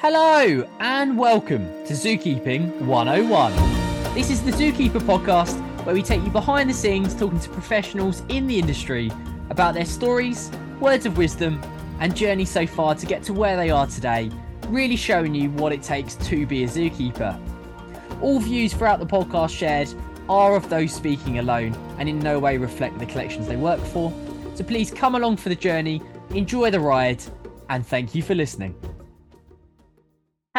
Hello and welcome to Zookeeping 101. This is the Zookeeper podcast where we take you behind the scenes talking to professionals in the industry about their stories, words of wisdom, and journey so far to get to where they are today, really showing you what it takes to be a zookeeper. All views throughout the podcast shared are of those speaking alone and in no way reflect the collections they work for. So please come along for the journey, enjoy the ride, and thank you for listening.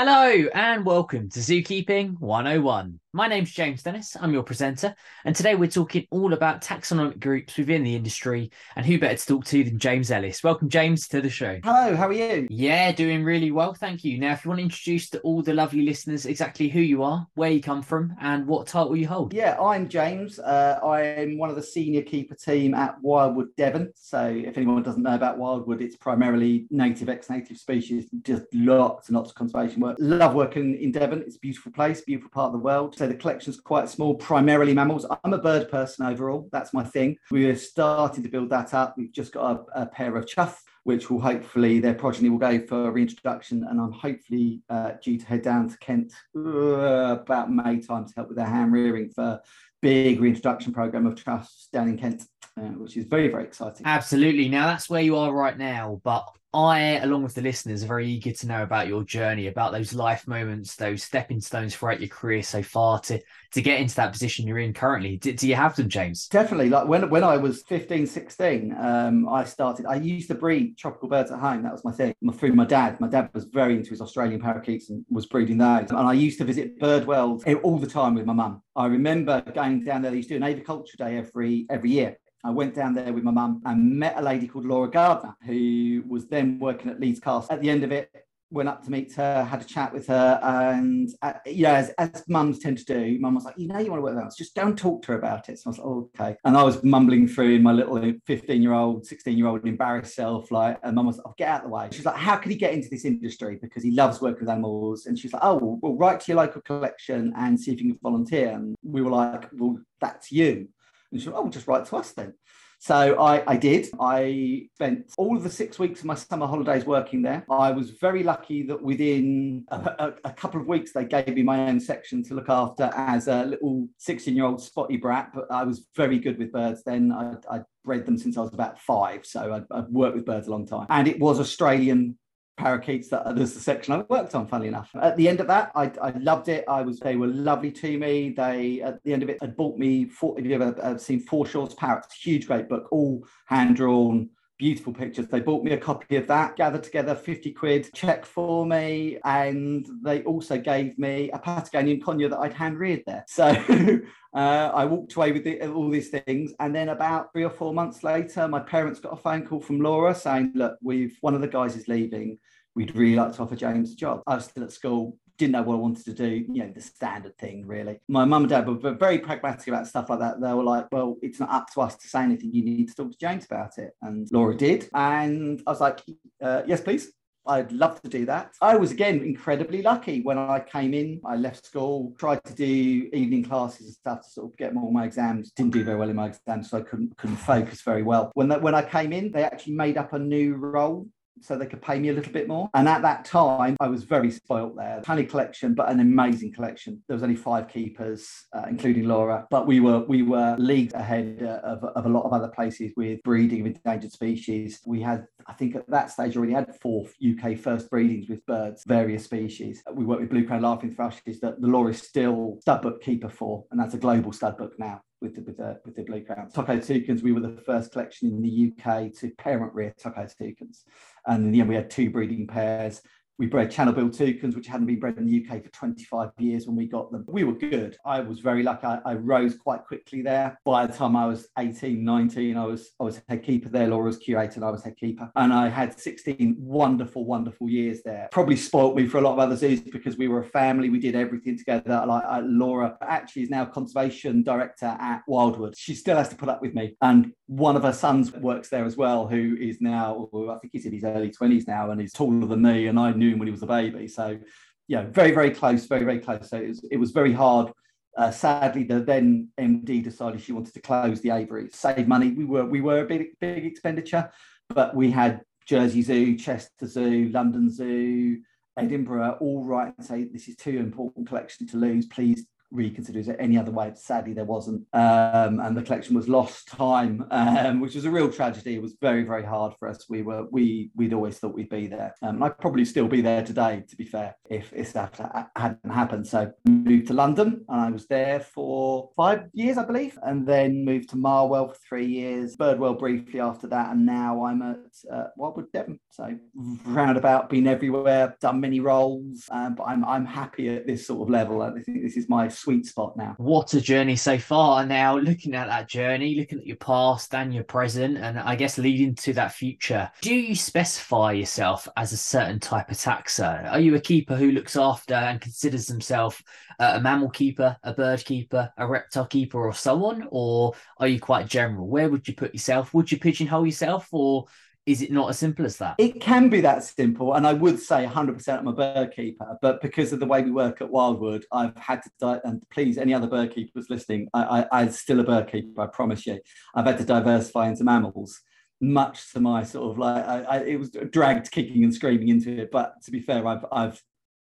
Hello and welcome to Zookeeping 101. My name's James Dennis, I'm your presenter, and today we're talking all about taxonomic groups within the industry. And who better to talk to than James Ellis? Welcome, James, to the show. Hello, how are you? Yeah, doing really well, thank you. Now, if you want to introduce to all the lovely listeners exactly who you are, where you come from, and what title you hold. Yeah, I'm James. Uh, I'm one of the senior keeper team at Wildwood Devon. So, if anyone doesn't know about Wildwood, it's primarily native, ex native species, just lots and lots of conservation work. Love working in Devon, it's a beautiful place, beautiful part of the world so the collection's quite small, primarily mammals. I'm a bird person overall. That's my thing. We're starting to build that up. We've just got a, a pair of chough, which will hopefully their progeny will go for reintroduction, and I'm hopefully uh, due to head down to Kent uh, about May time to help with their hand rearing for big reintroduction program of trusts down in Kent, uh, which is very very exciting. Absolutely. Now that's where you are right now, but I, along with the listeners, are very eager to know about your journey, about those life moments, those stepping stones throughout your career so far to to get into that position you're in currently. Do, do you have them, James? Definitely. Like when when I was 15, 16, um, I started, I used to breed tropical birds at home. That was my thing. Through my dad. My dad was very into his Australian parakeets and was breeding those. And I used to visit bird worlds all the time with my mum. I remember going down there, they used to do an aviculture day every every year. I went down there with my mum and met a lady called Laura Gardner, who was then working at Leeds Castle. At the end of it, went up to meet her, had a chat with her, and uh, you know, as, as mums tend to do, mum was like, you know, you want to work with us, just don't talk to her about it. So I was like, oh, okay. And I was mumbling through in my little 15 year old, 16 year old embarrassed self, like, and mum was like, oh, get out of the way. She's like, how could he get into this industry? Because he loves working with animals. And she's like, oh, well, well write to your local collection and see if you can volunteer. And we were like, well, that's you. And she said, oh, just write to us then. So I, I did. I spent all of the six weeks of my summer holidays working there. I was very lucky that within a, a, a couple of weeks, they gave me my own section to look after as a little 16 year old spotty brat. But I was very good with birds then. I, I bred them since I was about five. So I'd worked with birds a long time. And it was Australian parakeets that there's the section I worked on, funnily enough. At the end of that, I, I loved it. I was they were lovely to me. They at the end of it had bought me four, have you ever uh, seen Forshaw's Parrots? Huge great book, all hand drawn, beautiful pictures. They bought me a copy of that, gathered together 50 quid check for me, and they also gave me a Patagonian conure that I'd hand reared there. So uh, I walked away with the, all these things. And then about three or four months later, my parents got a phone call from Laura saying, Look, we've one of the guys is leaving. We'd really like to offer James a job. I was still at school, didn't know what I wanted to do, you know, the standard thing, really. My mum and dad were very pragmatic about stuff like that. They were like, well, it's not up to us to say anything. You need to talk to James about it. And Laura did. And I was like, uh, yes, please. I'd love to do that. I was again incredibly lucky when I came in. I left school, tried to do evening classes and stuff to sort of get more my exams. Didn't do very well in my exams, so I couldn't couldn't focus very well. When that when I came in, they actually made up a new role so they could pay me a little bit more. And at that time, I was very spoilt there. Tiny collection, but an amazing collection. There was only five keepers, uh, including Laura, but we were we were leagues ahead uh, of, of a lot of other places with breeding of endangered species. We had, I think, at that stage already had four UK first breedings with birds, various species. We worked with blue crown laughing thrushes that the Laura is still stud book keeper for, and that's a global stud book now with the, with the, with the blue crown. Toco toucans, we were the first collection in the UK to parent rear Toco toucans. And end, we had two breeding pairs we bred channel bill toucans, which hadn't been bred in the UK for 25 years when we got them. We were good. I was very lucky. I, I, rose quite quickly there. By the time I was 18, 19, I was I was head keeper there. Laura was curator and I was head keeper. And I had 16 wonderful, wonderful years there. Probably spoilt me for a lot of other zoos because we were a family. We did everything together. Like uh, Laura actually is now conservation director at Wildwood. She still has to put up with me. And one of her sons works there as well, who is now, I think he's in his early 20s now and he's taller than me. And I knew when he was a baby. So, yeah, very, very close, very, very close. So it was, it was very hard. Uh, sadly, the then MD decided she wanted to close the aviary, save money. We were we were a big big expenditure, but we had Jersey Zoo, Chester Zoo, London Zoo, Edinburgh all right and say this is too important collection to lose. Please reconsider is there any other way. Sadly there wasn't um, and the collection was lost time um, which was a real tragedy. It was very very hard for us. We were we we'd always thought we'd be there um, and i'd probably still be there today to be fair if that hadn't happened. So moved to london and i was there for five years i believe and then moved to marwell for three years Birdworld briefly after that and now i'm at uh, wildwood devon. So roundabout been everywhere done many roles um, but i'm i'm happy at this sort of level. I think this is my sweet spot now. What a journey so far. Now, looking at that journey, looking at your past and your present, and I guess leading to that future, do you specify yourself as a certain type of taxa? Are you a keeper who looks after and considers himself uh, a mammal keeper, a bird keeper, a reptile keeper, or so on? Or are you quite general? Where would you put yourself? Would you pigeonhole yourself, or is it not as simple as that? It can be that simple. And I would say 100% I'm a bird keeper, but because of the way we work at Wildwood, I've had to, di- and please, any other bird keepers listening, I, I, I'm still a bird keeper, I promise you. I've had to diversify into mammals much to my sort of like I, I, it was dragged kicking and screaming into it but to be fair i've i've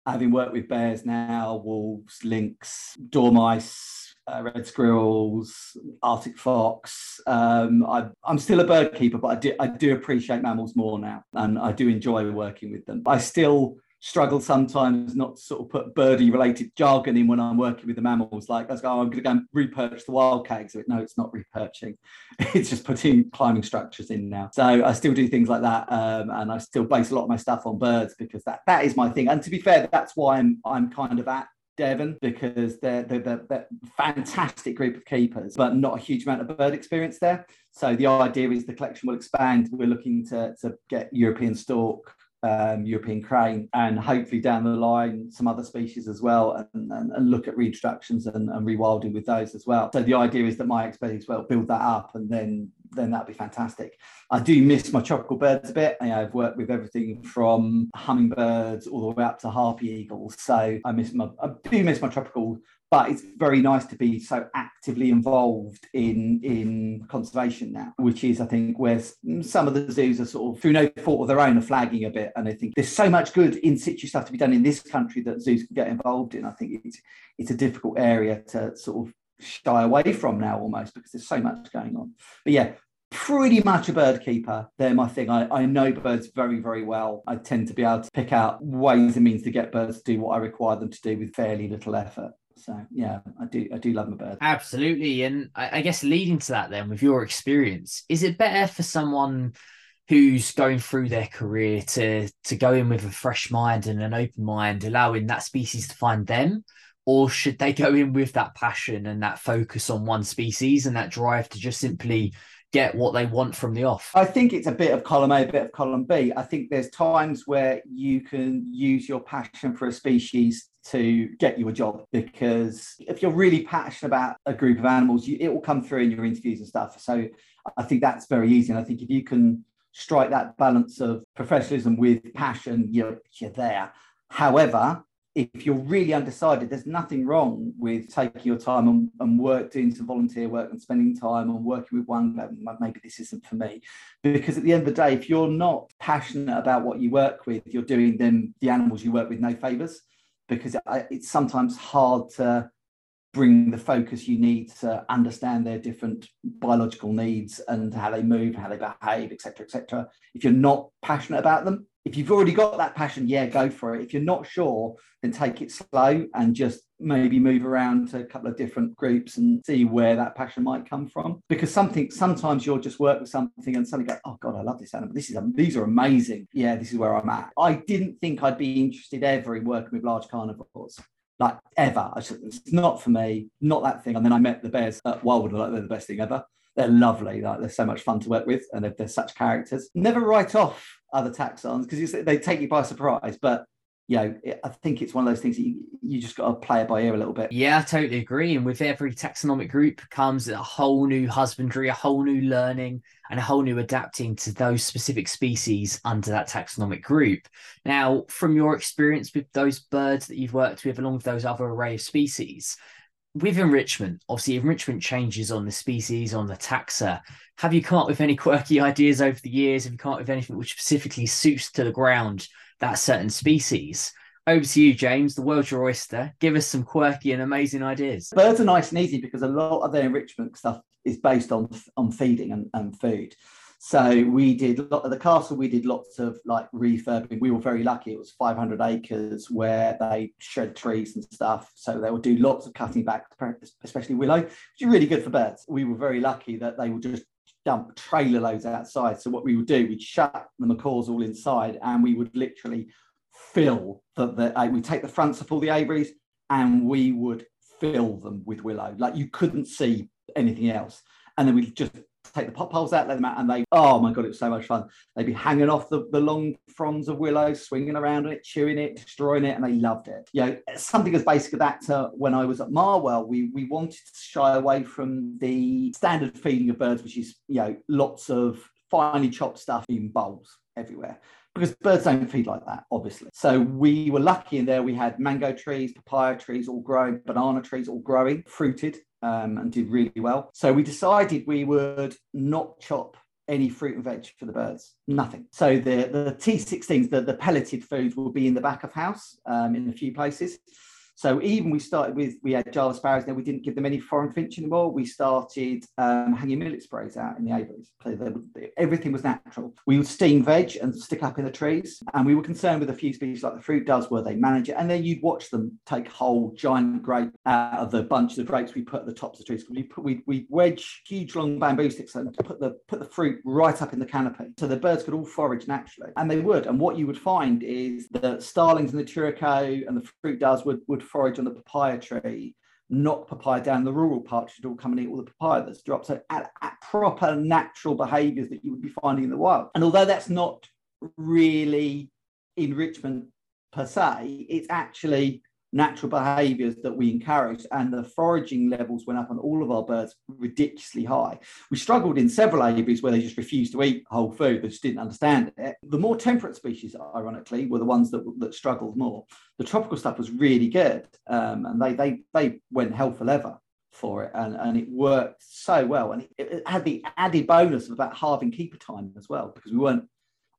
having worked with bears now wolves lynx dormice uh, red squirrels, Arctic fox. Um, I, am still a bird keeper, but I do, I do appreciate mammals more now, and I do enjoy working with them. I still struggle sometimes not to sort of put birdie related jargon in when I'm working with the mammals. Like I go, oh, I'm going to go and reperch the wildcat exhibit. No, it's not reperching. It's just putting climbing structures in now. So I still do things like that, um, and I still base a lot of my stuff on birds because that that is my thing. And to be fair, that's why I'm I'm kind of at Devon because they're, they're, fantastic group of keepers, but not a huge amount of bird experience there. So the idea is the collection will expand. We're looking to, to get European stork, um, European crane, and hopefully down the line some other species as well, and, and, and look at reintroductions and, and, rewilding with those as well. So the idea is that my expertise will build that up, and then then that'd be fantastic. I do miss my tropical birds a bit. You know, I've worked with everything from hummingbirds all the way up to harpy eagles, so I miss my I do miss my tropical but it's very nice to be so actively involved in in conservation now which is i think where some of the zoos are sort of through no fault of their own are flagging a bit and i think there's so much good in situ stuff to be done in this country that zoos can get involved in i think it's it's a difficult area to sort of shy away from now almost because there's so much going on but yeah pretty much a bird keeper. They're my thing. I, I know birds very, very well. I tend to be able to pick out ways and means to get birds to do what I require them to do with fairly little effort. So yeah, I do I do love my bird. Absolutely, and I, I guess leading to that, then with your experience, is it better for someone? who's going through their career to to go in with a fresh mind and an open mind allowing that species to find them or should they go in with that passion and that focus on one species and that drive to just simply get what they want from the off? I think it's a bit of column A, a bit of column B. I think there's times where you can use your passion for a species to get you a job because if you're really passionate about a group of animals, you, it will come through in your interviews and stuff. So I think that's very easy. And I think if you can strike that balance of professionalism with passion, you're, you're there. However, if you're really undecided, there's nothing wrong with taking your time and, and, work, doing some volunteer work and spending time and working with one. Maybe this isn't for me, because at the end of the day, if you're not passionate about what you work with, you're doing them the animals you work with no favors, because it's sometimes hard to bring the focus you need to understand their different biological needs and how they move, how they behave, etc., etc. If you're not passionate about them, if you've already got that passion, yeah, go for it. If you're not sure, then take it slow and just maybe move around to a couple of different groups and see where that passion might come from. Because something sometimes you'll just work with something and suddenly go, oh god, I love this animal. This is these are amazing. Yeah, this is where I'm at. I didn't think I'd be interested ever in working with large carnivores like ever. It's not for me, not that thing. And then I met the bears at Wildwood, like they're the best thing ever. They're lovely, like they're so much fun to work with, and they're, they're such characters. Never write off other taxons because they take you by surprise. But you know, I think it's one of those things that you, you just got to play it by ear a little bit. Yeah, I totally agree. And with every taxonomic group comes a whole new husbandry, a whole new learning, and a whole new adapting to those specific species under that taxonomic group. Now, from your experience with those birds that you've worked with, along with those other array of species, with enrichment, obviously enrichment changes on the species, on the taxa. Have you come up with any quirky ideas over the years? Have you come up with anything which specifically suits to the ground that certain species? Over to you, James. The world's your oyster. Give us some quirky and amazing ideas. Birds are nice and easy because a lot of their enrichment stuff is based on on feeding and, and food. So we did a lot of the castle. We did lots of like refurbing. We were very lucky. It was 500 acres where they shed trees and stuff. So they would do lots of cutting back, especially willow, which is really good for birds. We were very lucky that they would just dump trailer loads outside. So what we would do, we'd shut the macaws all inside, and we would literally fill the, the uh, we take the fronts of all the aviaries, and we would fill them with willow. Like you couldn't see anything else. And then we'd just take the pop poles out, let them out, and they, oh my God, it was so much fun. They'd be hanging off the, the long fronds of willow, swinging around it, chewing it, destroying it, and they loved it. You know, something as basic as that to when I was at Marwell, we, we wanted to shy away from the standard feeding of birds, which is, you know, lots of finely chopped stuff in bowls everywhere because birds don't feed like that, obviously. So we were lucky in there. We had mango trees, papaya trees all growing, banana trees all growing, fruited um, and did really well. So we decided we would not chop any fruit and veg for the birds, nothing. So the, the T16s, the, the pelleted foods will be in the back of house um, in a few places. So even we started with we had Java sparrows. Now we didn't give them any foreign finch anymore. We started um, hanging millet sprays out in the aviaries. So everything was natural. We would steam veg and stick up in the trees, and we were concerned with a few species like the fruit doves, where they manage it. And then you'd watch them take whole giant grape out of the bunch of grapes we put at the tops of the trees. We put we we wedge huge long bamboo sticks and put the put the fruit right up in the canopy, so the birds could all forage naturally, and they would. And what you would find is the starlings and the turaco and the fruit doves would would forage on the papaya tree, knock papaya down. The roulroul partridge would all come and eat all the papaya that's dropped. So at, at proper natural behaviours that you would be finding in the wild. And although that's not really enrichment per se, it's actually natural behaviors that we encouraged, and the foraging levels went up on all of our birds ridiculously high. We struggled in several aviaries where they just refused to eat whole food, they just didn't understand it. The more temperate species, ironically, were the ones that, that struggled more. The tropical stuff was really good, um, and they, they, they went hell for leather for it and, and it worked so well and it, it, had the added bonus of about halving keeper time as well because we weren't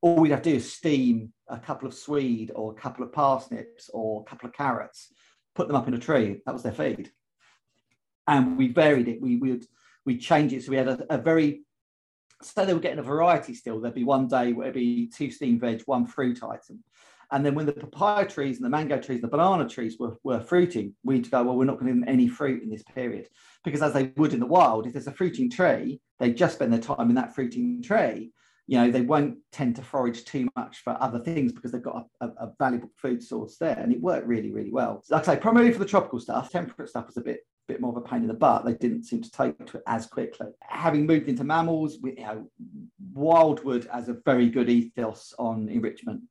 all we'd have to do is steam a couple of swede or a couple of parsnips or a couple of carrots, put them up in a tree. That was their feed. And we varied it. We would we change it so we had a, a, very so they were getting a variety still. There'd be one day where it'd be two steamed veg, one fruit item. And then when the papaya trees and the mango trees, and the banana trees were, were fruiting, we'd go, well, we're not going to give them any fruit in this period. Because as they would in the wild, if there's a fruiting tree, they just spend their time in that fruiting tree you know they won't tend to forage too much for other things because they've got a, a, valuable food source there and it worked really really well. So like i say primarily for the tropical stuff temperate stuff was a bit bit more of a pain in the butt. They didn't seem to take to it as quickly. Having moved into mammals we, you know wildwood has a very good ethos on enrichment.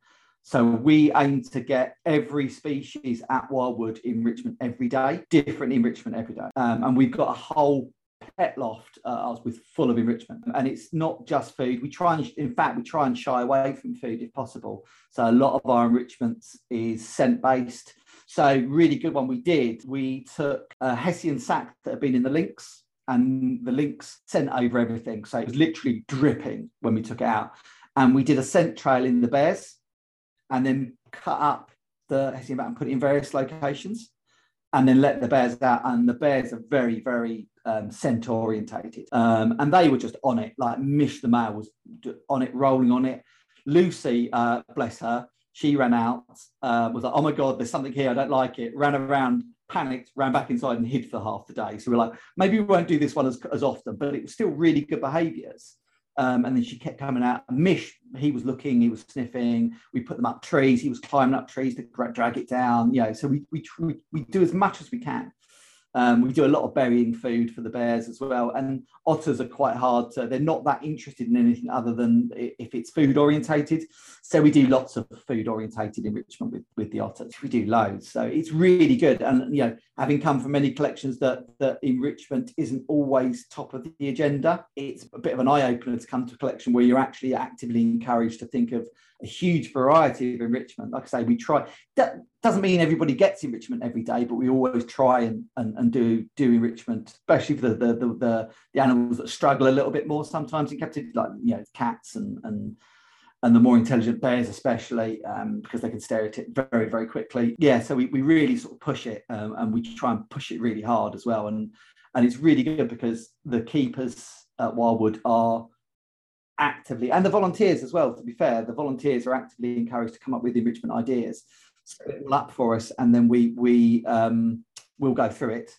So we aim to get every species at Wildwood enrichment every day, different enrichment every day. Um, and we've got a whole pet loft uh, with full of enrichment. And it's not just food. We try and in fact we try and shy away from food if possible. So a lot of our enrichments is scent based so really good one we did we took a hessian sack that had been in the lynx and the lynx scent over everything. So it was literally dripping when we took it out. And we did a scent trail in the bears and then cut up the hessian bat and put it in various locations and then let the bears out. And the bears are very, very um, scent orientated. Um, and they were just on it, like Mish the male was on it, rolling on it. Lucy, uh, bless her, she ran out, uh, was like, oh my God, there's something here, I don't like it, ran around, panicked, ran back inside and hid for half the day. So we're like, maybe we won't do this one as, as often, but it was still really good behaviors. Um, and then she kept coming out. Mish, he was looking, he was sniffing. We put them up trees. He was climbing up trees to drag it down. You know, so we we we, we do as much as we can. Um, we do a lot of burying food for the bears as well. And otters are quite hard to, they're not that interested in anything other than if it's food orientated. So we do lots of food orientated enrichment with, with the otters. We do loads. So it's really good. And, you know, having come from many collections that, that enrichment isn't always top of the agenda, it's a bit of an eye opener to come to a collection where you're actually actively encouraged to think of a huge variety of enrichment. Like I say, we try. That doesn't mean everybody gets enrichment every day, but we always try and, and, and do do enrichment, especially for the the, the the, the animals that struggle a little bit more sometimes in captivity, like you know cats and and and the more intelligent bears, especially um, because they can stare at it very, very quickly. Yeah, so we, we really sort of push it um, and we try and push it really hard as well. And and it's really good because the keepers at Wildwood are actively and the volunteers as well. To be fair, the volunteers are actively encouraged to come up with enrichment ideas, set it all up for us, and then we we um, we'll go through it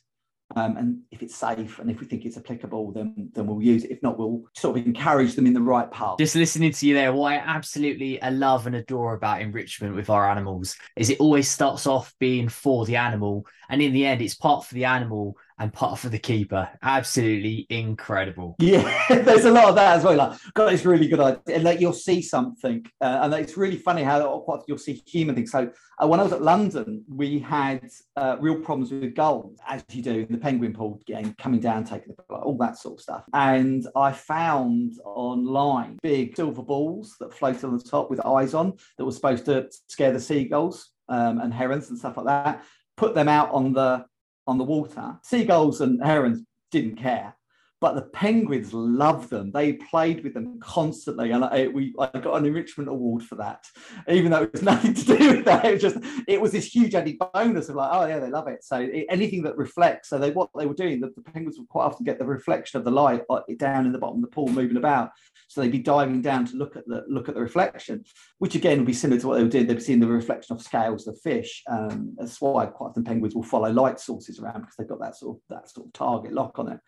um, and if it's safe and if we think it's applicable, then then we'll use it. If not, we'll sort of encourage them in the right path. Just listening to you there, what I absolutely love and adore about enrichment with our animals is it always starts off being for the animal, and in the end, it's part for the animal and part for the keeper. Absolutely incredible. Yeah, there's a lot of that as well. Like, got this really good idea, and like you'll see something, uh, and it's really funny how quite you'll see human things. So uh, when I was at London, we had uh, real problems with gulls, as you do in the penguin pool, game, coming down, taking the, all that sort of stuff. And I found online big silver balls that floated on the top with eyes on that were supposed to scare the seagulls um, and herons and stuff like that. Put them out on the on the water. Seagulls and herons didn't care, but the penguins loved them. They played with them constantly, and I, we I got an enrichment award for that, even though it was nothing to do with that. It was just it was this huge added bonus of like, oh yeah, they love it. So it, anything that reflects. So they what they were doing, the, the, penguins would quite often get the reflection of the light uh, down in the bottom of the pool, moving about. So they'd be diving down to look at the look at the reflection, which again would be similar to what they were doing. They'd be seeing the reflection of scales of fish. Um, that's why quite often penguins will follow light sources around because they've got that sort of that sort of target lock on it.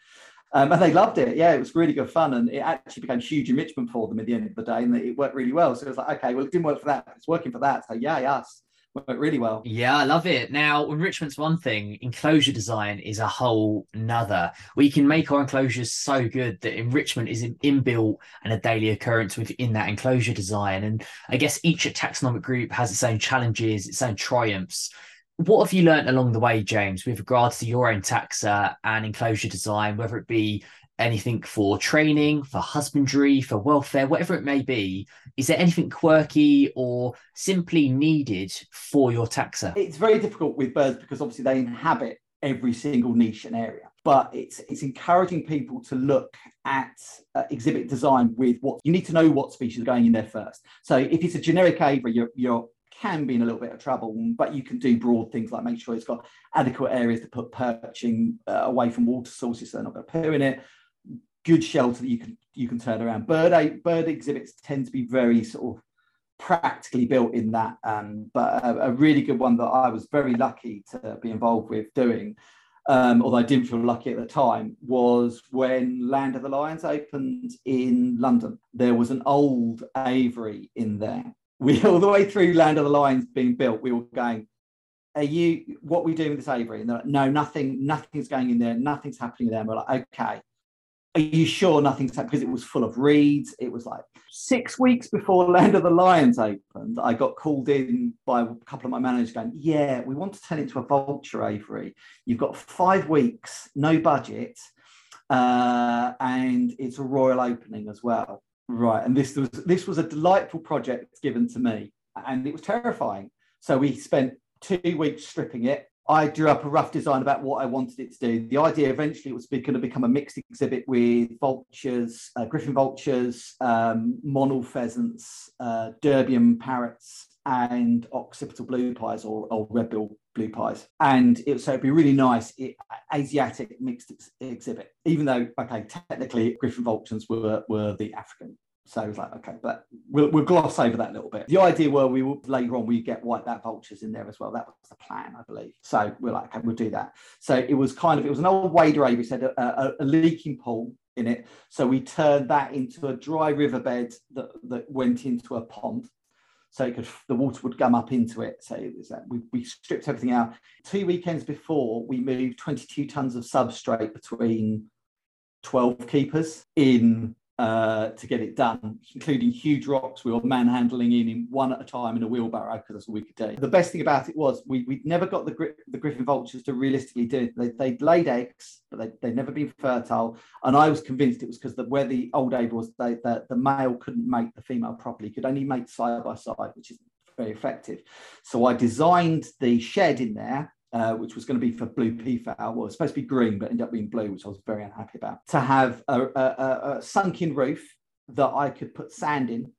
Um, and they loved it. Yeah, it was really good fun, and it actually became huge enrichment for them at the end of the day, and it worked really well. So it was like, okay, well, it didn't work for that, it's working for that. So yeah, yes, worked really well. Yeah, I love it. Now, enrichment's one thing, enclosure design is a whole nother. We can make our enclosures so good that enrichment is inbuilt and a daily occurrence within that enclosure design. And I guess each taxonomic group has its own challenges, its own triumphs. What have you learned along the way, James, with regards to your own taxa and enclosure design, whether it be anything for training, for husbandry, for welfare, whatever it may be. Is there anything quirky or simply needed for your taxa? It's very difficult with birds because obviously they inhabit every single niche and area. But it's it's encouraging people to look at uh, exhibit design with what you need to know what species are going in there first. So if it's a generic aviary, you're, you're can be in a little bit of trouble, but you can do broad things like make sure it's got adequate areas to put perching uh, away from water sources so they're not going to poo in it good shelter that you can you can turn around. Bird bird exhibits tend to be very sort of practically built in that, um, but a, a, really good one that I was very lucky to be involved with doing. Um, although I didn't feel lucky at the time, was when Land of the Lions opened in London. There was an old aviary in there. We all the way through Land of the Lions being built, we were going, are you what we doing with this Avery? And they're like, no, nothing, nothing's going in there, nothing's happening there. And we're like, okay are you sure nothing's happened? Because it was full of reeds. It was like six weeks before Land of the Lions opened. I got called in by a couple of my managers going, Yeah, we want to turn it into a vulture Avery. You've got five weeks, no budget, uh, and it's a royal opening as well. Right. And this was this was a delightful project given to me, and it was terrifying. So we spent two weeks stripping it I drew up a rough design about what I wanted it to do. The idea eventually was going to become a mixed exhibit with vultures, uh, griffon vultures, um, monal pheasants, uh, Derbyan parrots, and occipital blue pies or, or red bill blue pies. And it, so it'd be really nice it, Asiatic mixed ex- exhibit, even though, okay, technically griffon vultures were, were the African so it was like, okay, but we'll, we'll gloss over that a little bit. The idea were we will later on we get white back vultures in there as well. That was the plan, I believe. So we're like, okay, we'll do that. So it was kind of it was an old wader We said a, a, a leaking pool in it. So we turned that into a dry riverbed that, that went into a pond. So could the water would gum up into it. So it we, we stripped everything out. Two weekends before, we moved 22 tons of substrate between 12 keepers in uh, to get it done, including huge rocks we were manhandling in, in one at a time in a wheelbarrow because that's all we could do. The best thing about it was we, we never got the, the griffon vultures to realistically do it. They, they laid eggs, but they, they'd never been fertile. And I was convinced it was because where the old age was, they, the, the male couldn't mate the female properly, could only mate side by side, which is very effective. So I designed the shed in there uh, which was going to be for blue peafowl. Well, it was supposed to be green, but ended up being blue, which I was very unhappy about. To have a, a, a sunken roof that I could put sand in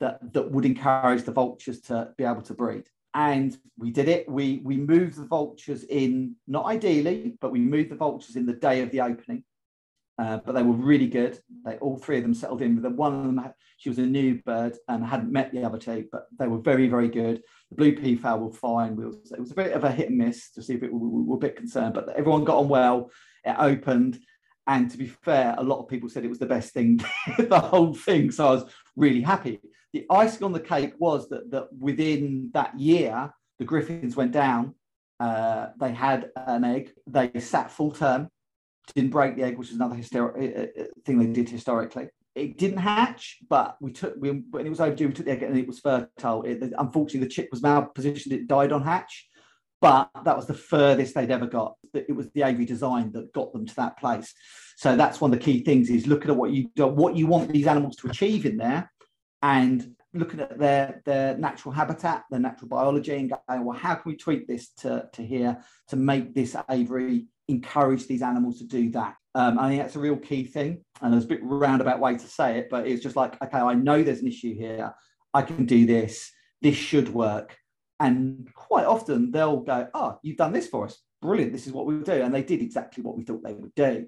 that, that would encourage the vultures to be able to breed. And we did it. We we moved the vultures in, not ideally, but we moved the vultures in the day of the opening. Uh, but they were really good. They all three of them settled in them. One of them, she was a new bird and hadn't met the other two, but they were very, very good. The blue peafowl were fine. We was, it was a bit of a hit and miss to see if it, we, we were a bit concerned, but everyone got on well. It opened, and to be fair, a lot of people said it was the best thing, the whole thing. So I was really happy. The icing on the cake was that that within that year, the griffons went down. Uh, they had an egg. They sat full term didn't break the egg, which is another historic uh, uh, thing they did historically. It didn't hatch, but we took we, when it was overdue, we took the egg and it was fertile. It, unfortunately, the chick was malpositioned; it died on hatch. But that was the furthest they'd ever got. It was the aviary design that got them to that place. So that's one of the key things: is looking at what you do, what you want these animals to achieve in there, and looking at their their natural habitat, their natural biology, and going, well, how can we tweak this to to here to make this aviary encourage these animals to do that. Um, I think that's a real key thing. And there's a bit roundabout way to say it, but it's just like, okay, I know there's an issue here. I can do this. This should work. And quite often they'll go, oh, you've done this for us. Brilliant. This is what we do. And they did exactly what we thought they would do.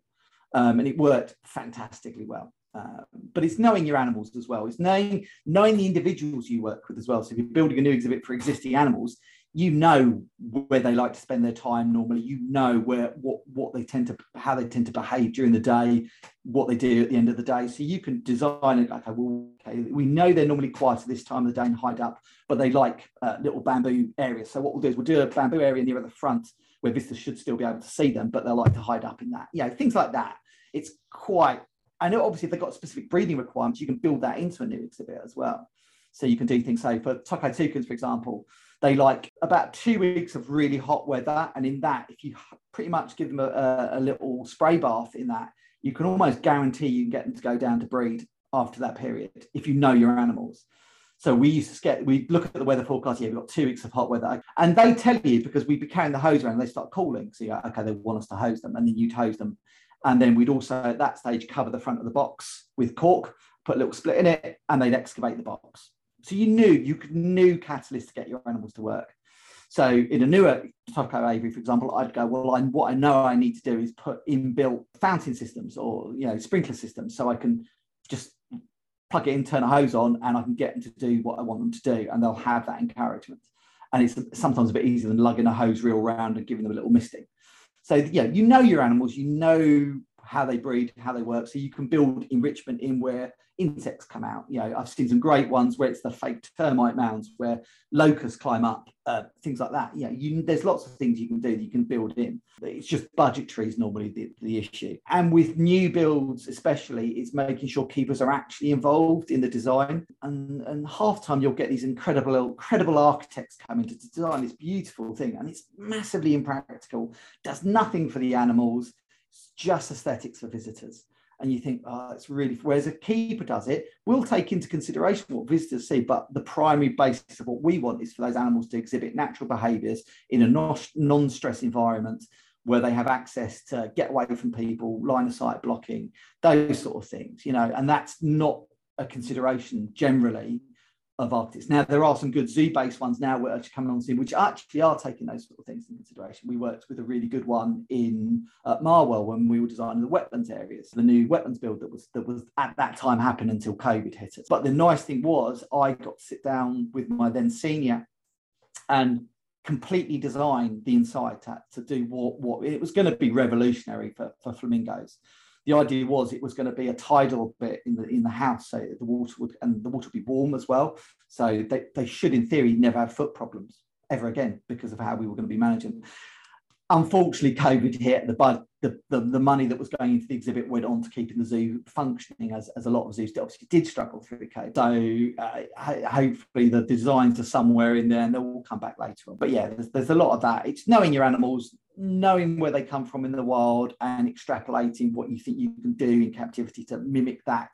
Um, and it worked fantastically well. Um, but it's knowing your animals as well. It's knowing knowing the individuals you work with as well. So if you're building a new exhibit for existing animals, you know where they like to spend their time normally. You know where what what they tend to how they tend to behave during the day what they do at the end of the day. So you can design it okay okay we know they're normally quiet at this time of the day and hide up but they like uh, little bamboo areas. So what we'll do is we'll do a bamboo area near at the front where visitors should still be able to see them but they'll like to hide up in that. Yeah things like that. It's quite i know obviously if they've got specific breeding requirements you can build that into a new exhibit as well. So you can do things so for Toco toucans for example they like about two weeks of really hot weather. And in that, if you pretty much give them a, a little spray bath in that, you can almost guarantee you can get them to go down to breed after that period if you know your animals. So we used to get, we look at the weather forecast. Yeah, we've got two weeks of hot weather, and they tell you because we'd be carrying the hose around. And they start calling. so you're okay. They want us to hose them, and then you'd hose them, and then we'd also at that stage cover the front of the box with cork, put a little split in it, and they'd excavate the box. So you knew you could new catalyst to get your animals to work. So in a newer Toco aviary, for example, I'd go, well, I, what I know I need to do is put inbuilt fountain systems or you know sprinkler systems, so I can just plug it in, turn a hose on, and I can get them to do what I want them to do, and they'll have that encouragement. And it's sometimes a bit easier than lugging a hose reel around and giving them a little misting. So yeah, you know your animals, you know how they breed, how they work. So you can build enrichment in where insects come out. You know, I've seen some great ones where it's the fake termite mounds where locusts climb up, uh, things like that. Yeah, you, there's lots of things you can do that you can build in. It's just budgetary is normally the, the issue. And with new builds, especially, it's making sure keepers are actually involved in the design. And, and half time you'll get these incredible, incredible architects coming to design this beautiful thing. And it's massively impractical, does nothing for the animals. It's just aesthetics for visitors. And you think, oh, it's really, whereas a keeper does it, we'll take into consideration what visitors see, but the primary basis of what we want is for those animals to exhibit natural behaviors in a non stress environment where they have access to get away from people, line of sight blocking, those sort of things, you know, and that's not a consideration generally of architects. Now, there are some good zoo-based ones now which are coming on soon, which actually are taking those sort of things into consideration. We worked with a really good one in uh, Marwell when we were designing the wetlands areas, the new wetlands build that was that was at that time happened until COVID hit us. But the nice thing was I got to sit down with my then senior and completely design the inside to, to do what, what it was going to be revolutionary for, for flamingos the idea was it was going to be a tidal bit in the in the house, so the water would and the water would be warm as well. So they, they should, in theory, never have foot problems ever again because of how we were going to be managing. Unfortunately, COVID hit. The, the, the, the money that was going into the exhibit went on to keeping the zoo functioning, as, as a lot of zoos did, obviously did struggle through COVID. So uh, hopefully the designs are somewhere in there, and they'll all come back later on. But yeah, there's, there's a lot of that. It's knowing your animals, knowing where they come from in the wild and extrapolating what you think you can do in captivity to mimic that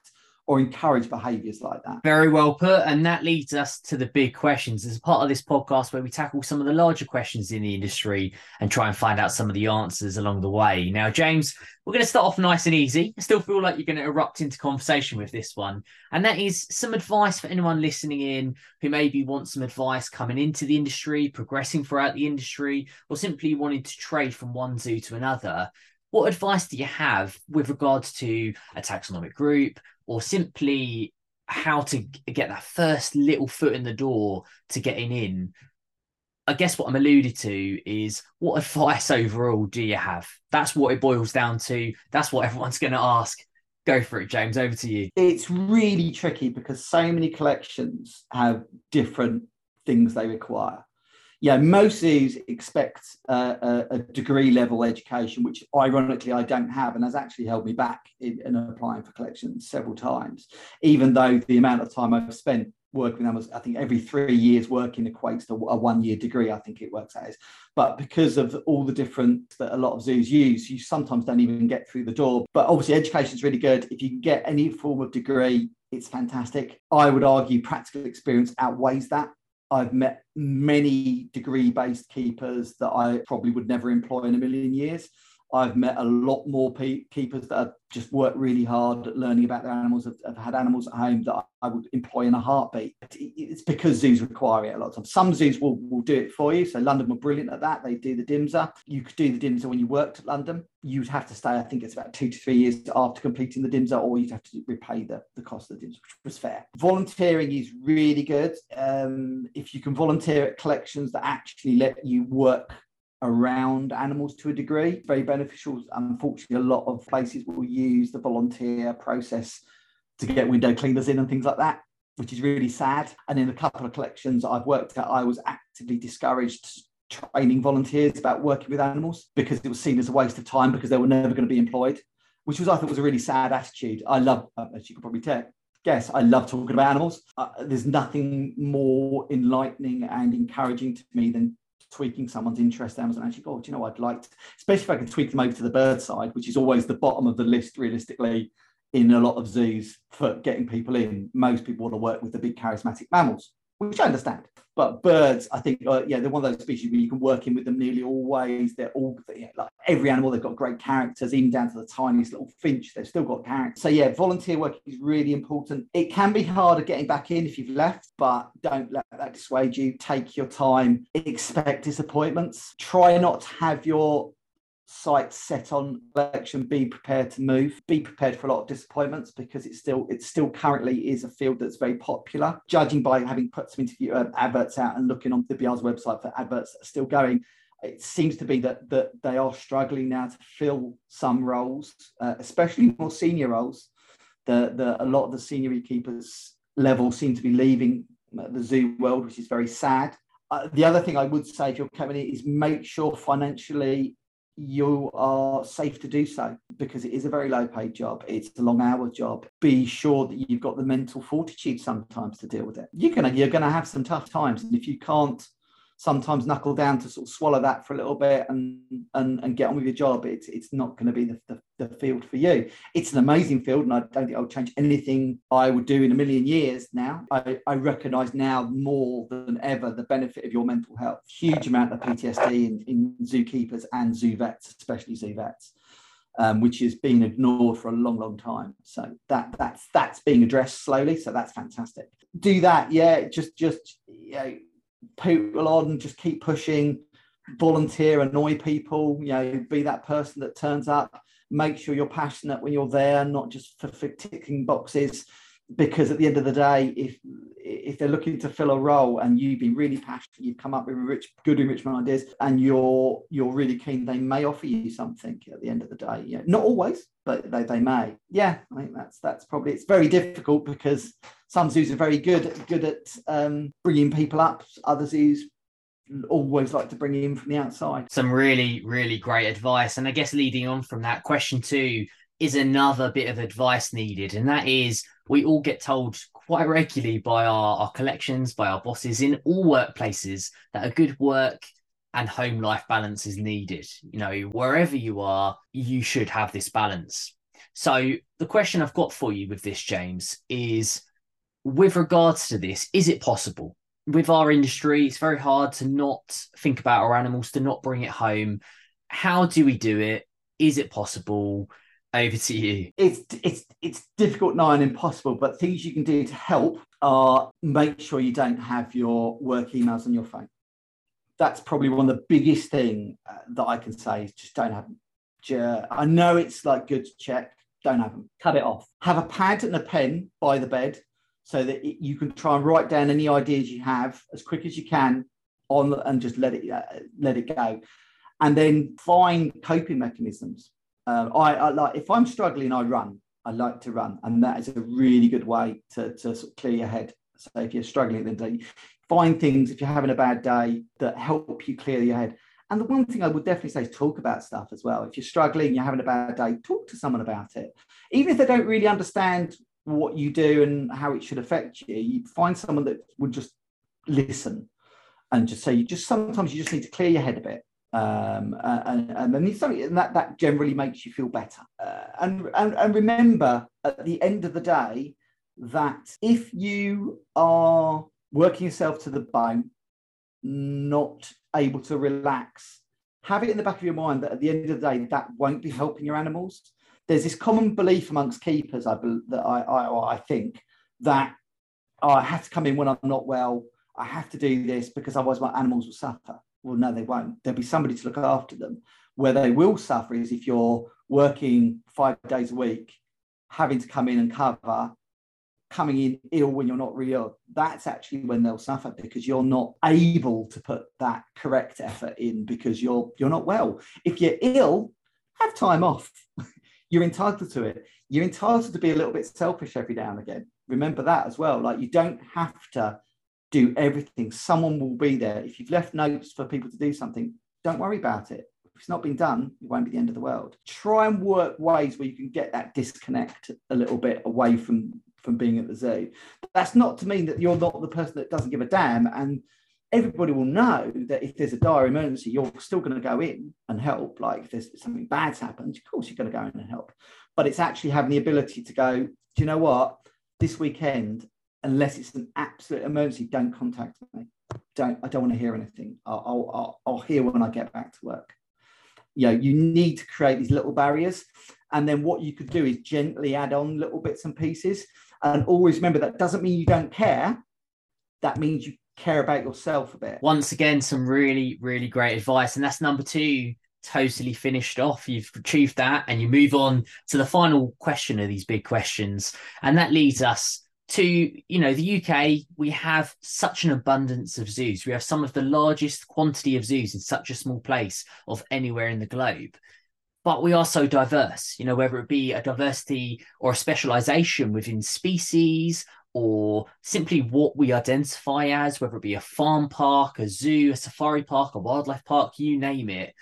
or encourage behaviors like that. Very well put. And that leads us to the big questions. As part of this podcast where we tackle some of the larger questions in the industry and try and find out some of the answers along the way. Now, James, we're going to start off nice and easy. I still feel like you're going to erupt into conversation with this one. And that is some advice for anyone listening in who maybe wants some advice coming into the industry, progressing throughout the industry, or simply wanting to trade from one zoo to another what advice do you have with regards to a taxonomic group or simply how to get that first little foot in the door to getting in I guess what I'm alluded to is what advice overall do you have? That's what it boils down to. That's what everyone's going to ask. Go for it, James. Over to you. It's really tricky because so many collections have different things they require yeah, most zoos expect uh, a, degree level education, which ironically I don't have, and has actually held me back in, in, applying for collections several times. Even though the amount of time I've spent working with animals, I think every three years working equates to a one year degree. I think it works out as, but because of all the different that a lot of zoos use, you sometimes don't even get through the door. But obviously, education is really good. If you can get any form of degree, it's fantastic. I would argue practical experience outweighs that I've met many degree based keepers that I probably would never employ in a million years. I've met a lot more pe- keepers that have just worked really hard at learning about their animals, have, have, had animals at home that I would employ in a heartbeat. It's because zoos require it a lot of times. Some zoos will, will do it for you. So London were brilliant at that. They do the DIMSA. You could do the DIMSA when you worked at London. You'd have to stay, I think it's about two to three years after completing the DIMSA, or you'd have to repay the, the cost of the DIMSA, which was fair. Volunteering is really good. Um, if you can volunteer at collections that actually let you work around animals to a degree. Very beneficial. Unfortunately, a lot of places will use the volunteer process to get window cleaners in and things like that, which is really sad. And in a couple of collections I've worked at, I was actively discouraged training volunteers about working with animals because it was seen as a waste of time because they were never going to be employed, which was I thought was a really sad attitude. I love, as you could probably tell, guess I love talking about animals. Uh, there's nothing more enlightening and encouraging to me than tweaking someone's interest Amazon actually, oh, do you know I'd like to, especially if I can tweak them over to the bird side, which is always the bottom of the list realistically in a lot of zoos for getting people in. Most people want to work with the big charismatic mammals which I understand. But birds, I think, uh, yeah, they're one of those species where you can work in with them nearly always. They're all yeah, like every animal, they've got great characters, even down to the tiniest little finch. They've still got characters. So yeah, volunteer work is really important. It can be harder getting back in if you've left, but don't let that dissuade you. Take your time. Expect disappointments. Try not to have your sights set on election be prepared to move be prepared for a lot of disappointments because it's still it still currently is a field that's very popular. Judging by having put some interview uh, adverts out and looking on the BR's website for adverts that are still going it seems to be that that they are struggling now to fill some roles uh, especially more senior roles. The, the a lot of the senior keepers level seem to be leaving the zoo world which is very sad. Uh, the other thing I would say if you're coming in is make sure financially you are safe to do so because it is a very low paid job. It's a long hour job. Be sure that you've got the mental fortitude sometimes to deal with it. You're gonna you're gonna have some tough times. And if you can't sometimes knuckle down to sort of swallow that for a little bit and and, and get on with your job, it's it's not going to be the, the, the, field for you. It's an amazing field, and I don't think I would change anything I would do in a million years now. I, I recognize now more than ever the benefit of your mental health. Huge amount of PTSD in, in zookeepers and zoo vets, especially zoo vets. Um, which has been ignored for a long, long time. So that that's that's being addressed slowly. So that's fantastic. Do that, yeah. Just just you know, people on, just keep pushing, volunteer, annoy people, you know, be that person that turns up, make sure you're passionate when you're there, not just for, for ticking boxes. Because at the end of the day, if if they're looking to fill a role and you've been really passionate, you've come up with rich, good enrichment ideas, and you're you're really keen, they may offer you something at the end of the day. Yeah, not always, but they, they may. Yeah, I think that's that's probably it's very difficult because some zoos are very good good at um, bringing people up. Other zoos always like to bring in from the outside. Some really really great advice, and I guess leading on from that question two is another bit of advice needed, and that is we all get told quite regularly by our, our collections, by our bosses in all workplaces that a good work and home life balance is needed. You know, wherever you are, you should have this balance. So the question I've got for you with this, James, is with regards to this, is it possible? With our industry, it's very hard to not think about our animals, to not bring it home. How do we do it? Is it possible? Over to you. It's it's it's difficult, now and impossible. But things you can do to help are make sure you don't have your work emails on your phone. That's probably one of the biggest thing uh, that I can say is just don't have them. I know it's like good to check. Don't have them. Cut it off. Have a pad and a pen by the bed so that it, you can try and write down any ideas you have as quick as you can on and just let it uh, let it go, and then find coping mechanisms. Um, I, I, like if I'm struggling, I run. I like to run, and that is a really good way to, to sort of clear your head. So if you're struggling at the day, find things if you're having a bad day that help you clear your head. And the one thing I would definitely say is talk about stuff as well. If you're struggling, you're having a bad day, talk to someone about it. Even if they don't really understand what you do and how it should affect you, you find someone that would just listen and just say you just sometimes you just need to clear your head a bit um, and, and then something and that that generally makes you feel better. Uh, and, and and remember at the end of the day that if you are working yourself to the bone, not able to relax, have it in the back of your mind that at the end of the day that won't be helping your animals. There's this common belief amongst keepers, I that I I, I think that oh, I have to come in when I'm not well. I have to do this because otherwise my animals will suffer. Well, no, they won't. There'll be somebody to look after them. Where they will suffer is if you're working five days a week, having to come in and cover, coming in ill when you're not real. That's actually when they'll suffer because you're not able to put that correct effort in because you're you're not well. If you're ill, have time off. you're entitled to it. You're entitled to be a little bit selfish every now and again. Remember that as well. Like you don't have to do everything. Someone will be there. If you've left notes for people to do something, don't worry about it. If it's not been done, it won't be the end of the world. Try and work ways where you can get that disconnect a little bit away from from being at the zoo. That's not to mean that you're not the person that doesn't give a damn. And everybody will know that if there's a dire emergency, you're still going to go in and help. Like if there's something bad's happened, of course you're going to go in and help. But it's actually having the ability to go, do you know what? This weekend, unless it's an absolute emergency, don't contact me. Don't I don't want to hear anything. I'll, I'll, I'll hear when I get back to work. You know, you need to create these little barriers. And then what you could do is gently add on little bits and pieces. And always remember that doesn't mean you don't care. That means you care about yourself a bit. Once again, some really, really great advice. And that's number two totally finished off. You've achieved that, and you move on to the final question of these big questions. And that leads us to you know the UK we have such an abundance of zoos we have some of the largest quantity of zoos in such a small place of anywhere in the globe but we are so diverse you know whether it be a diversity or a specialization within species or simply what we identify as whether it be a farm park a zoo a safari park a wildlife park you name it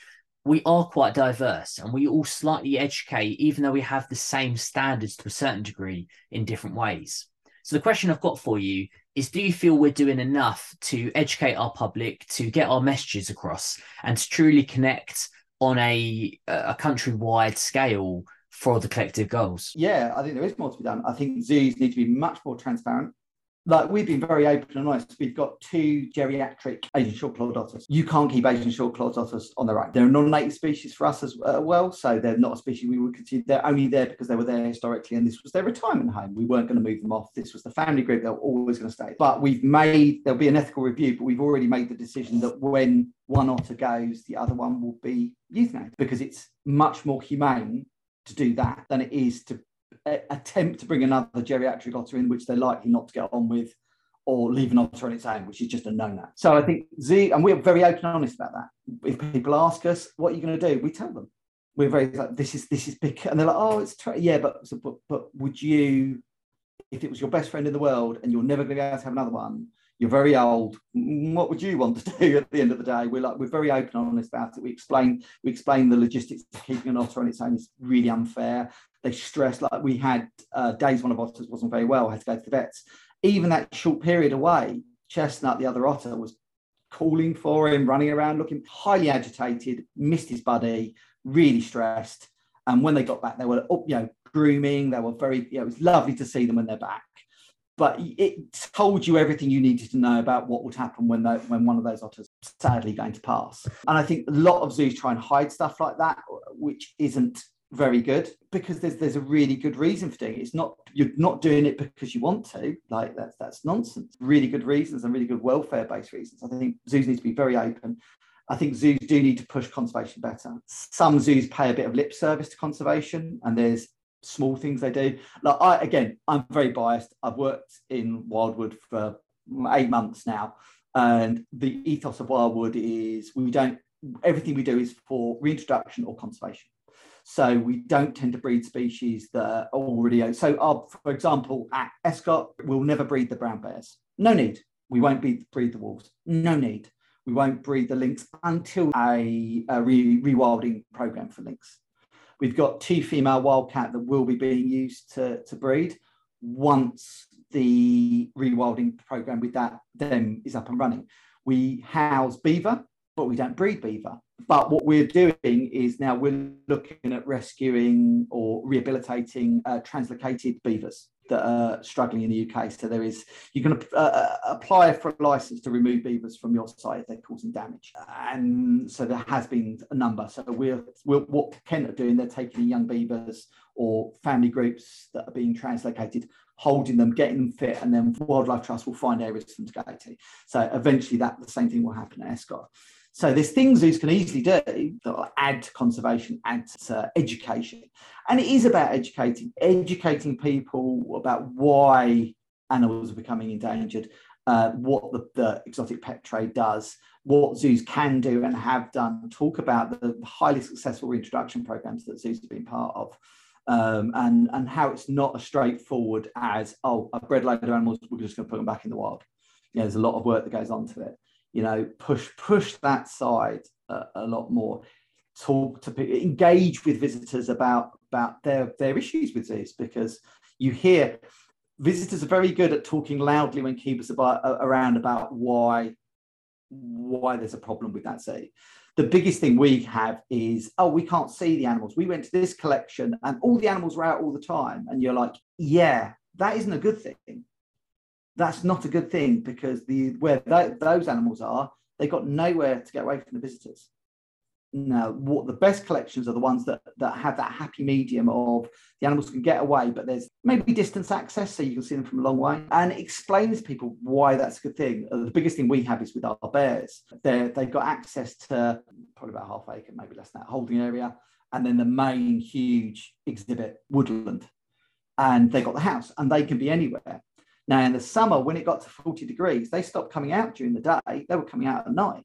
we are quite diverse and we all slightly educate even though we have the same standards to a certain degree in different ways. So the question I've got for you is do you feel we're doing enough to educate our public, to get our messages across and to truly connect on a a countrywide scale for the collective goals? Yeah, I think there is more to be done. I think zoos need to be much more transparent like we've been very open and honest. We've got two geriatric Asian short clawed otters. You can't keep Asian short clawed otters on their own. They're a non-native species for us as uh, well, so they're not a species we would consider. They're only there because they were there historically, and this was their retirement home. We weren't going to move them off. This was the family group. They were always going to stay. But we've made there'll be an ethical review, but we've already made the decision that when one otter goes, the other one will be euthanized because it's much more humane to do that than it is to uh, attempt to bring another geriatric otter in, which they're likely not to get on with, or leave an otter on its own, which is just a no-no. So I think Z, and we're very open and honest about that. If people ask us, what are you going to do? We tell them. We're very like, this is this is big, and they're like, oh, it's tra-. yeah, but, but but would you, if it was your best friend in the world and you're never going to be able to have another one, you're very old. What would you want to do at the end of the day? We're like we're very open and honest about it. We explain we explain the logistics of keeping an otter on its own is really unfair they stress like we had uh, days one of otters wasn't very well, had to go to the vets. Even that short period away, Chestnut, the other otter, was calling for him, running around, looking highly agitated, missed his buddy, really stressed. And when they got back, they were up, you know, grooming. They were very, yeah, it was lovely to see them when they're back. But it told you everything you needed to know about what would happen when the, when one of those otters sadly going to pass. And I think a lot of zoos try and hide stuff like that, which isn't very good because there's there's a really good reason for doing it. It's not you're not doing it because you want to. Like that's that's nonsense. Really good reasons and really good welfare based reasons. I think zoos need to be very open. I think zoos do need to push conservation better. Some zoos pay a bit of lip service to conservation, and there's small things they do. Like I, again, I'm very biased. I've worked in Wildwood for eight months now, and the ethos of Wildwood is we don't. Everything we do is for reintroduction or conservation. So we don't tend to breed species that are already. So, our, for example, at Escot, we'll never breed the brown bears. No need. We won't breed, breed the wolves. No need we won't breed the lynx until a, a re- rewilding program for lynx. We've got two female wildcat that will be being used to, to breed once the rewilding program with that them is up and running. We house beaver, but we don't breed beaver. But what we're doing is now we're looking at rescuing or rehabilitating uh, translocated beavers that are struggling in the UK. So there is you can uh, uh, apply for a license to remove beavers from your site if they're causing damage, and so there has been a number. So we're, we're what Kent are doing. They're taking young beavers or family groups that are being translocated, holding them, getting them fit, and then Wildlife Trust will find areas for them to go to. So eventually, that the same thing will happen at Escot. So there's things zoos can easily do that add to conservation, add to education. And it is about educating, educating people about why animals are becoming endangered, uh, what the, the, exotic pet trade does, what zoos can do and have done, talk about the highly successful reintroduction programs that zoos have been part of. Um, and, and how it's not as straightforward as, oh, I've bred load of animals, we're just going to put them back in the wild. You know, there's a lot of work that goes on to it you know push push that side a, a lot more. Talk to engage with visitors about about their their issues with this because you hear visitors are very good at talking loudly when keepers are around about why why there's a problem with that zoo the biggest thing we have is oh we can't see the animals. We went to this collection and all the animals were out all the time. And you're like yeah that isn't a good thing that's not a good thing because the where th- those animals are, they got nowhere to get away from the visitors. Now, what the best collections are the ones that, that have that happy medium of the animals can get away, but there's maybe distance access so you can see them from a long way. And explains to people why that's a good thing. Uh, the biggest thing we have is with our bears. they they've got access to probably about half acre, maybe less than that, holding area, and then the main huge exhibit, woodland. And they got the house and they can be anywhere. Now, in the summer, when it got to 40 degrees, they stopped coming out during the day. They were coming out at night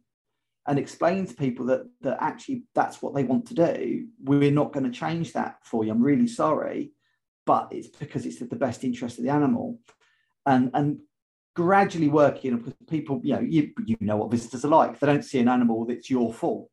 and explain to people that, that actually that's what they want to do. We're not going to change that for you. I'm really sorry, but it's because it's the best interest of the animal. And, and gradually working because people, you know, you, you know what visitors are like. They don't see an animal that's your fault.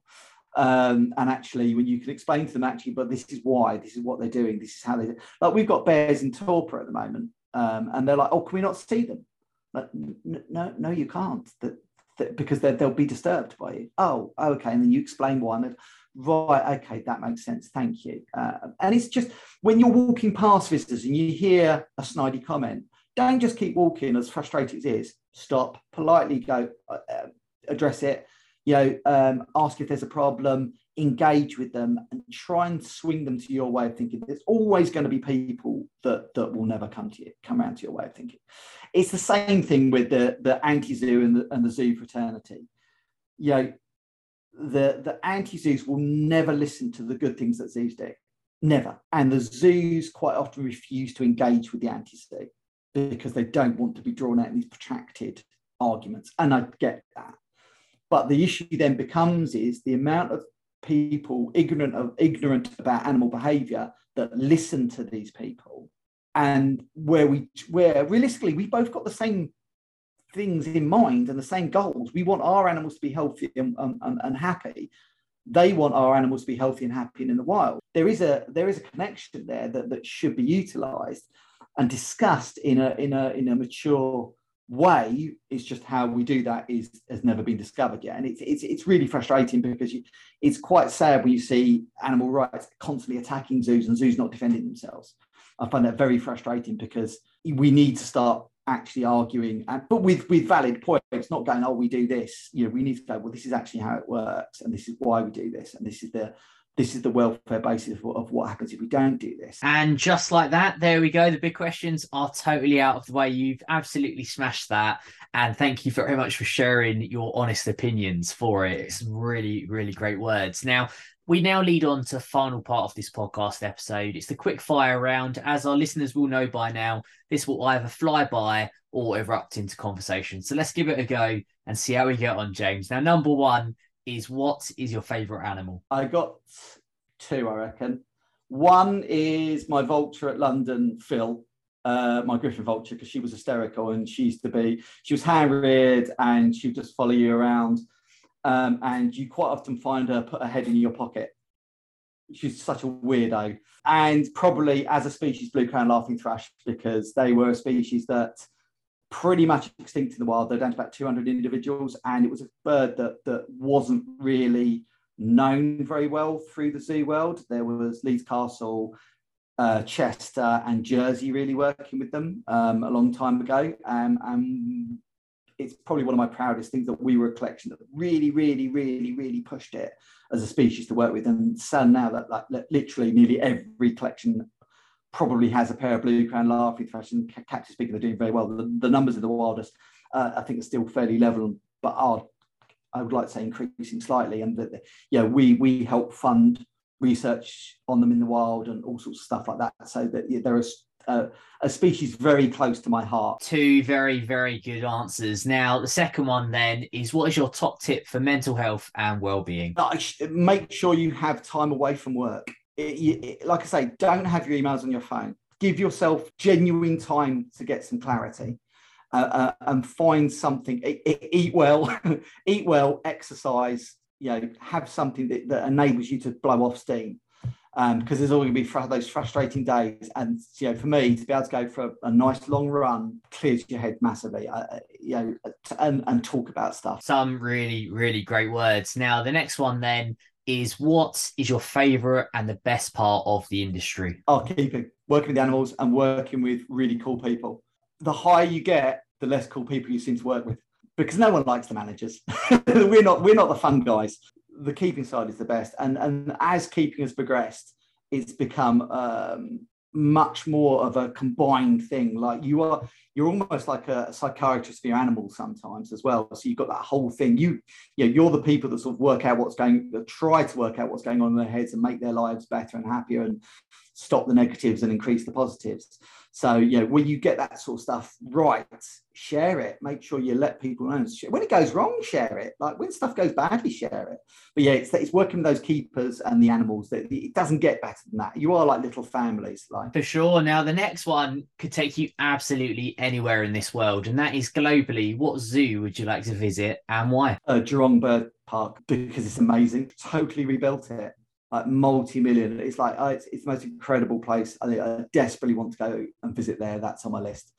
Um, and actually, when you can explain to them, actually, but this is why, this is what they're doing, this is how they. Like we've got bears in torpor at the moment, um, and they're like, "Oh, can we not see them?" Like, no, no, you can't. That, that because they'll be disturbed by you. Oh, okay, and then you explain why. And right, okay, that makes sense. Thank you. Uh, and it's just when you're walking past visitors and you hear a snidey comment, don't just keep walking. As frustrating as it is, stop politely, go uh, uh address it. You know, um, ask if there's a problem engage with them and try and swing them to your way of thinking. There's always going to be people that that will never come to you, come around to your way of thinking. It's the same thing with the the anti-zoo and the, and the zoo fraternity. You know, the the anti-zoos will never listen to the good things that zoos do. Never. And the zoos quite often refuse to engage with the anti-zoo because they don't want to be drawn out in these protracted arguments. And I get that. But the issue then becomes is the amount of people ignorant of ignorant about animal behavior that listen to these people. And where we where realistically we've both got the same things in mind and the same goals. We want our animals to be healthy and, and, and happy. They want our animals to be healthy and happy and in the wild. There is a there is a connection there that, that should be utilized and discussed in a in a in a mature way it's just how we do that is has never been discovered yet. And it's it's, it's really frustrating because you, it's quite sad when you see animal rights constantly attacking zoos and zoos not defending themselves. I find that very frustrating because we need to start actually arguing, and, but with with valid points, not going, oh, we do this. You know, we need to go, well, this is actually how it works, and this is why we do this, and this is the this is the welfare basis of, of what happens if we don't do this. And just like that, there we go. The big questions are totally out of the way. You've absolutely smashed that. And thank you very much for sharing your honest opinions for it. It's really, really great words. Now, we now lead on to final part of this podcast episode. It's the quick fire round. As our listeners will know by now, this will either fly by or erupt into conversation. So let's give it a go and see how we get on, James. Now, number one is what is your favourite animal? I got two, I reckon. One is my vulture at London, Phil, uh, my Griffon vulture, because she was hysterical and she used to be, she was hand reared and she would just follow you around um, and you quite often find her put her head in your pocket. She's such a weirdo. And probably as a species, blue crown laughing thrush, because they were a species that pretty much extinct in the wild. They're down to about 200 individuals, and it was a bird that that wasn't really known very well through the zoo world. There was Leeds Castle, uh, Chester, and Jersey really working with them um, a long time ago, um, and it's probably one of my proudest things that we were a collection that really, really, really, really pushed it as a species to work with. And so now that, that, literally nearly every collection probably has a pair of blue crown laughing thrush and captive speaker, they're doing very well. The, the numbers of the wildest, uh, I think, are still fairly level, but are, I would like to say, increasing slightly. And that, yeah, we we help fund research on them in the wild and all sorts of stuff like that. So that yeah, there are a, a species very close to my heart. Two very, very good answers. Now, the second one then is what is your top tip for mental health and well-being? Make sure you have time away from work. It, it, like I say, don't have your emails on your phone. Give yourself genuine time to get some clarity. Uh, uh, and find something. Eat, eat well, eat well, exercise. You know, have something that, that enables you to blow off steam because um, there's always going to be fr- those frustrating days. And you know, for me, to be able to go for a, a nice long run clears your head massively. Uh, uh you know, and and talk about stuff. Some really really great words. Now the next one then is what is your favorite and the best part of the industry? Oh, keeping working with animals and working with really cool people. The higher you get, the less cool people you seem to work with because no one likes the managers. we're not we're not the fun guys the keeping side is the best. And and as keeping has progressed, it's become um, much more of a combined thing. Like you are, you're almost like a psychiatrist for your animals sometimes as well. So you've got that whole thing. You, you know, you're the people that sort of work out what's going, that try to work out what's going on in their heads and make their lives better and happier and stop the negatives and increase the positives. So, you know, when you get that sort of stuff right, share it. Make sure you let people know. When it goes wrong, share it. Like when stuff goes badly, share it. But yeah, it's, it's working with those keepers and the animals that it doesn't get better than that. You are like little families. Like for sure. Now, the next one could take you absolutely anywhere in this world, and that is globally. What zoo would you like to visit and why? Uh, Jurong Bird Park because it's amazing. Totally rebuilt it like multi-million. It's like oh, it's, it's the most incredible place. I, I, desperately want to go and visit there. That's on my list.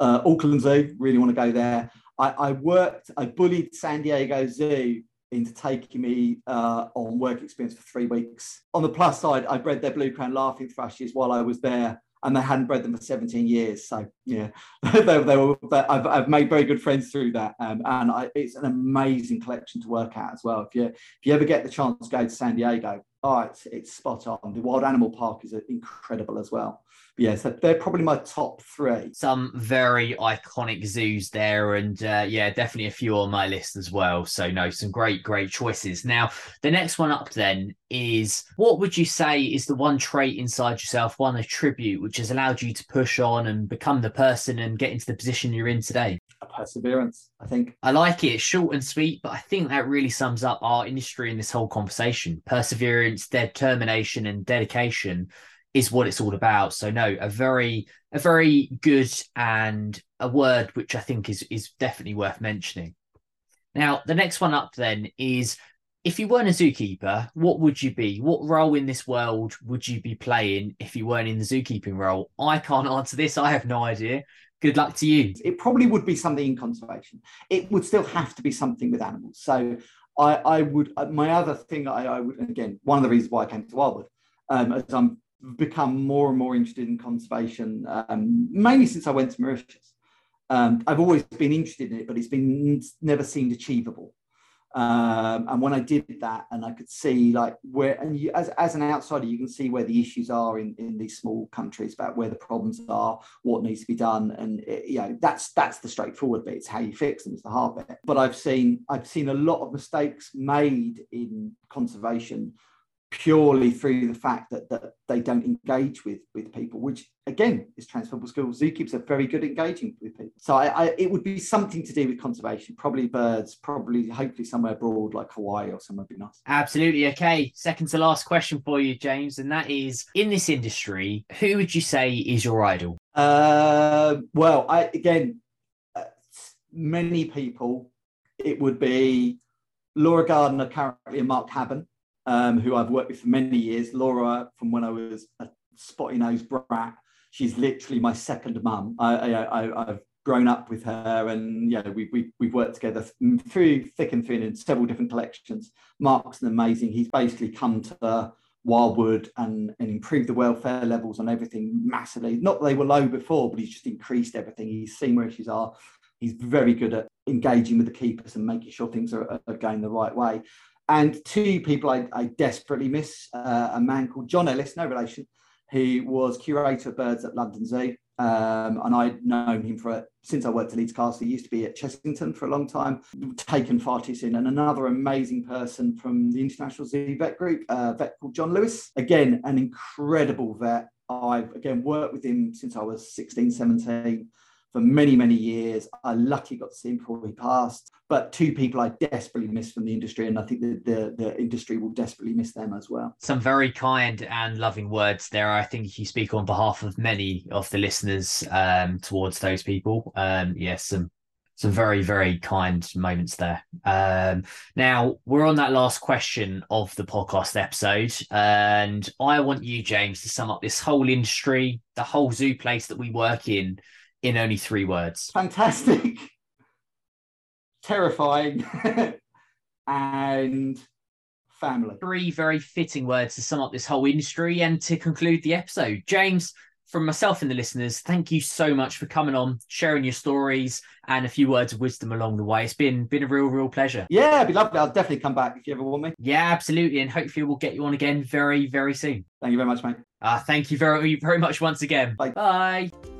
Uh, Auckland Zoo, really want to go there. I, I, worked, I bullied San Diego Zoo into taking me uh, on work experience for three weeks. On the plus side, I bred their blue crown laughing thrushes while I was there and they hadn't bred them for 17 years. So yeah, they, they, were. I've, I've made very good friends through that, um, and I, it's an amazing collection to work at as well. If you if you ever get the chance to go to San Diego, oh, it's, it's spot on. The Wild Animal Park is incredible as well. Yeah, so they're probably my top three. Some very iconic zoos there, and uh, yeah, definitely a few on my list as well. So no, some great, great choices. Now, the next one up then is what would you say is the one trait inside yourself, one attribute which has allowed you to push on and become the person and get into the position you're in today? perseverance, I think. I like it. It's short and sweet, but I think that really sums up our industry in this whole conversation. Perseverance, determination, and dedication is what it's all about. So no, a very a very good and a word which I think is is definitely worth mentioning. Now, the next one up then is if you weren't a zookeeper, what would you be? What role in this world would you be playing if you weren't in the zookeeping role? I can't answer this. I have no idea. Good luck to you. It probably would be something in conservation. It would still have to be something with animals. So I, I would, my other thing I, I would, again, one of the reasons why I came to Wildwood, um, as I'm become more and more interested in conservation, um, mainly since I went to Mauritius. Um, I've always been interested in it, but it's been never seemed achievable. Um, and when I did that, and I could see like where, and you, as, as an outsider, you can see where the issues are in, in these small countries about where the problems are, what needs to be done, and it, you know that's that's the straightforward bit. It's how you fix them. It's the hard bit. But I've seen I've seen a lot of mistakes made in conservation purely through the fact that, that they don't engage with with people, which again is transferable skills. Zookeepers are very good at engaging with people. So I, I, it would be something to do with conservation, probably birds, probably hopefully somewhere broad like Hawaii or somewhere would be nice. Absolutely. Okay. Second to last question for you, James, and that is in this industry, who would you say is your idol? Uh, well, I again, uh, many people, it would be Laura Gardner currently and Mark Habban um, who I've worked with for many years. Laura, from when I was a spotty nosed brat, she's literally my second mum. I, have grown up with her, and yeah, we, we, we've worked together through thick and thin in several different collections. Mark's an amazing. He's basically come to Wildwood and, and improved the welfare levels on everything massively. Not that they were low before, but he's just increased everything. He's seen where issues are. He's very good at engaging with the keepers and making sure things are, are going the right way. And two people I, I desperately miss uh, a man called John Ellis, no relation, who was curator of birds at London Zoo. Um, and I'd known him for since I worked at Leeds Castle. He used to be at Chessington for a long time, taken far too soon. And another amazing person from the International Zoo Vet Group, a vet called John Lewis. Again, an incredible vet. I've again worked with him since I was 16, 17 for many, many years. I luckily got to see him before he passed. But two people I desperately miss from the industry, and I think the, the, the industry will desperately miss them as well. Some very kind and loving words there. I think you speak on behalf of many of the listeners um, towards those people. Um, yes, some some very very kind moments there um, now we're on that last question of the podcast episode and i want you james to sum up this whole industry the whole zoo place that we work in in only three words? Fantastic, terrifying, and family. Three very fitting words to sum up this whole industry and to conclude the episode. James, from myself and the listeners, thank you so much for coming on, sharing your stories and a few words of wisdom along the way. It's been been a real, real pleasure. Yeah, it'd be lovely. I'll definitely come back if you ever want me. Yeah, absolutely. And hopefully we'll get you on again very, very soon. Thank you very much, mate. Uh, thank you very, very much once again. Bye. Bye.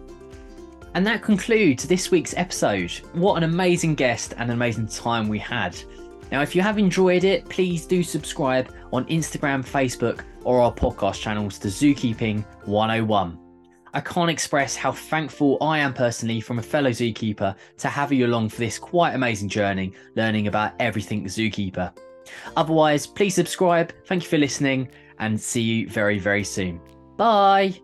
And that concludes this week's episode. What an amazing guest and an amazing time we had. Now, if you have enjoyed it, please do subscribe on Instagram, Facebook, or our podcast channels to Zookeeping 101. I can't express how thankful I am personally from a fellow zookeeper to have you along for this quite amazing journey, learning about everything zookeeper. Otherwise, please subscribe. Thank you for listening and see you very, very soon. Bye.